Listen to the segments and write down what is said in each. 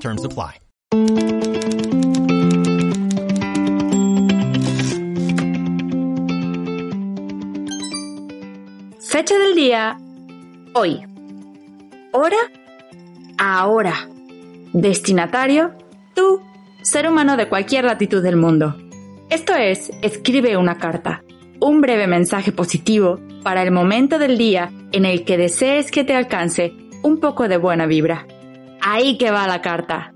Terms apply. Fecha del día, hoy. Hora, ahora. Destinatario, tú, ser humano de cualquier latitud del mundo. Esto es, escribe una carta, un breve mensaje positivo para el momento del día en el que desees que te alcance un poco de buena vibra. Ahí que va la carta.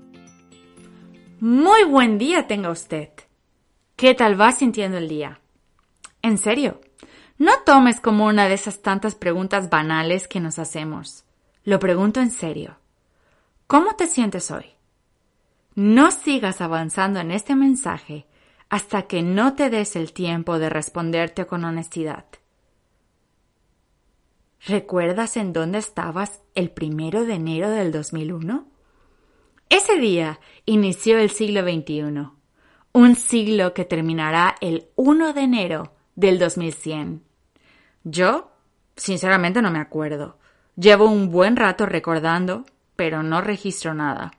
Muy buen día tenga usted. ¿Qué tal va sintiendo el día? En serio, no tomes como una de esas tantas preguntas banales que nos hacemos. Lo pregunto en serio. ¿Cómo te sientes hoy? No sigas avanzando en este mensaje hasta que no te des el tiempo de responderte con honestidad. ¿Recuerdas en dónde estabas el primero de enero del 2001? Ese día inició el siglo XXI, un siglo que terminará el 1 de enero del 2100. Yo, sinceramente, no me acuerdo. Llevo un buen rato recordando pero no registro nada.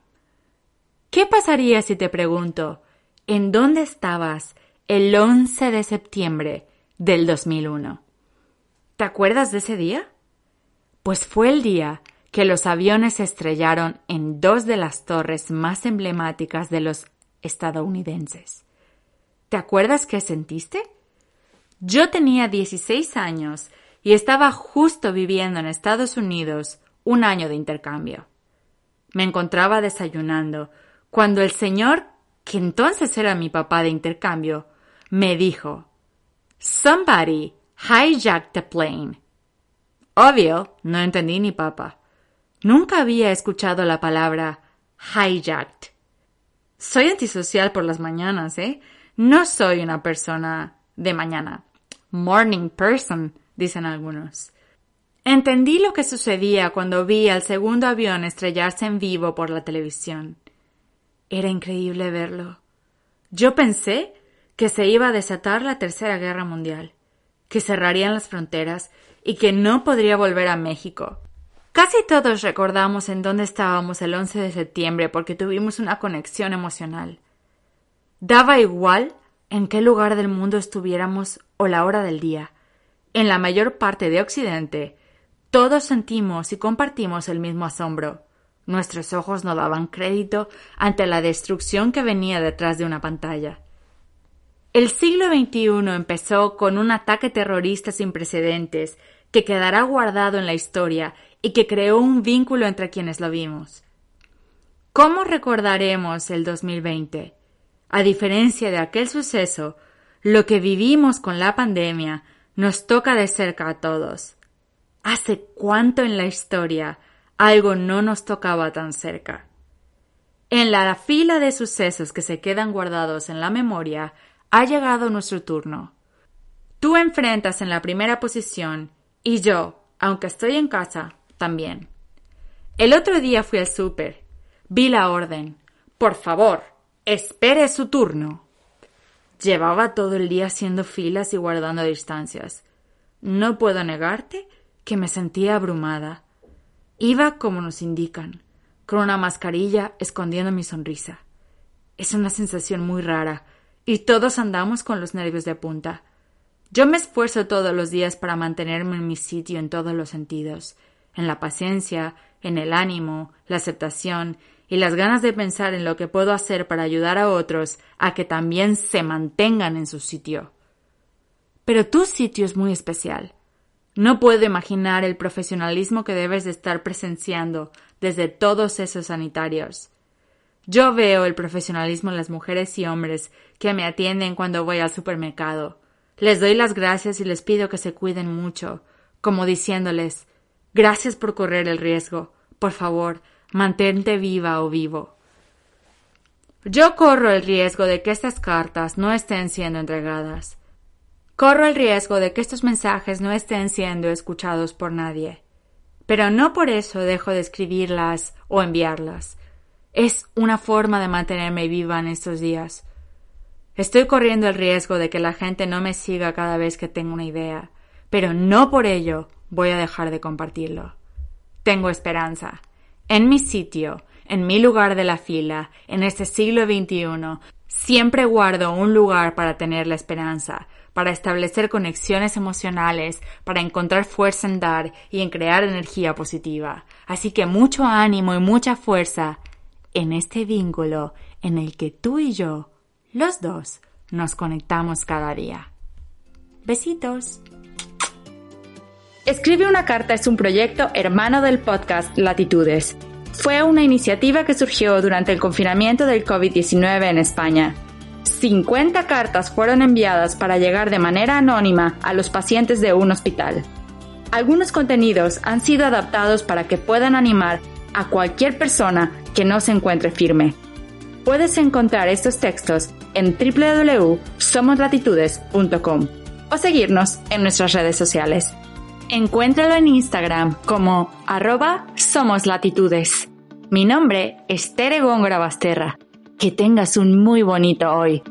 ¿Qué pasaría si te pregunto, ¿en dónde estabas el 11 de septiembre del 2001? ¿Te acuerdas de ese día? Pues fue el día que los aviones se estrellaron en dos de las torres más emblemáticas de los estadounidenses. ¿Te acuerdas qué sentiste? Yo tenía 16 años y estaba justo viviendo en Estados Unidos un año de intercambio. Me encontraba desayunando cuando el señor, que entonces era mi papá de intercambio, me dijo Somebody hijacked the plane. Obvio, no entendí ni papa. Nunca había escuchado la palabra hijacked. Soy antisocial por las mañanas, ¿eh? No soy una persona de mañana. Morning person, dicen algunos. Entendí lo que sucedía cuando vi al segundo avión estrellarse en vivo por la televisión. Era increíble verlo. Yo pensé que se iba a desatar la Tercera Guerra Mundial, que cerrarían las fronteras y que no podría volver a México. Casi todos recordamos en dónde estábamos el 11 de septiembre porque tuvimos una conexión emocional. Daba igual en qué lugar del mundo estuviéramos o la hora del día. En la mayor parte de Occidente, todos sentimos y compartimos el mismo asombro. Nuestros ojos no daban crédito ante la destrucción que venía detrás de una pantalla. El siglo XXI empezó con un ataque terrorista sin precedentes que quedará guardado en la historia y que creó un vínculo entre quienes lo vimos. ¿Cómo recordaremos el 2020? A diferencia de aquel suceso, lo que vivimos con la pandemia nos toca de cerca a todos. ¿Hace cuánto en la historia algo no nos tocaba tan cerca? En la fila de sucesos que se quedan guardados en la memoria, ha llegado nuestro turno. Tú enfrentas en la primera posición y yo, aunque estoy en casa, también. El otro día fui al súper. Vi la orden. Por favor, espere su turno. Llevaba todo el día haciendo filas y guardando distancias. No puedo negarte que me sentía abrumada. Iba como nos indican, con una mascarilla escondiendo mi sonrisa. Es una sensación muy rara, y todos andamos con los nervios de punta. Yo me esfuerzo todos los días para mantenerme en mi sitio en todos los sentidos, en la paciencia, en el ánimo, la aceptación y las ganas de pensar en lo que puedo hacer para ayudar a otros a que también se mantengan en su sitio. Pero tu sitio es muy especial. No puedo imaginar el profesionalismo que debes de estar presenciando desde todos esos sanitarios. Yo veo el profesionalismo en las mujeres y hombres que me atienden cuando voy al supermercado. Les doy las gracias y les pido que se cuiden mucho, como diciéndoles Gracias por correr el riesgo. Por favor, mantente viva o vivo. Yo corro el riesgo de que estas cartas no estén siendo entregadas. Corro el riesgo de que estos mensajes no estén siendo escuchados por nadie. Pero no por eso dejo de escribirlas o enviarlas. Es una forma de mantenerme viva en estos días. Estoy corriendo el riesgo de que la gente no me siga cada vez que tengo una idea, pero no por ello voy a dejar de compartirlo. Tengo esperanza. En mi sitio, en mi lugar de la fila, en este siglo XXI, siempre guardo un lugar para tener la esperanza, para establecer conexiones emocionales, para encontrar fuerza en dar y en crear energía positiva. Así que mucho ánimo y mucha fuerza en este vínculo en el que tú y yo los dos nos conectamos cada día. Besitos. Escribe una carta es un proyecto hermano del podcast Latitudes. Fue una iniciativa que surgió durante el confinamiento del COVID-19 en España. 50 cartas fueron enviadas para llegar de manera anónima a los pacientes de un hospital. Algunos contenidos han sido adaptados para que puedan animar a cualquier persona que no se encuentre firme. Puedes encontrar estos textos en www.somoslatitudes.com o seguirnos en nuestras redes sociales. Encuéntralo en Instagram como arroba somoslatitudes. Mi nombre es Tere Góngora Basterra. Que tengas un muy bonito hoy.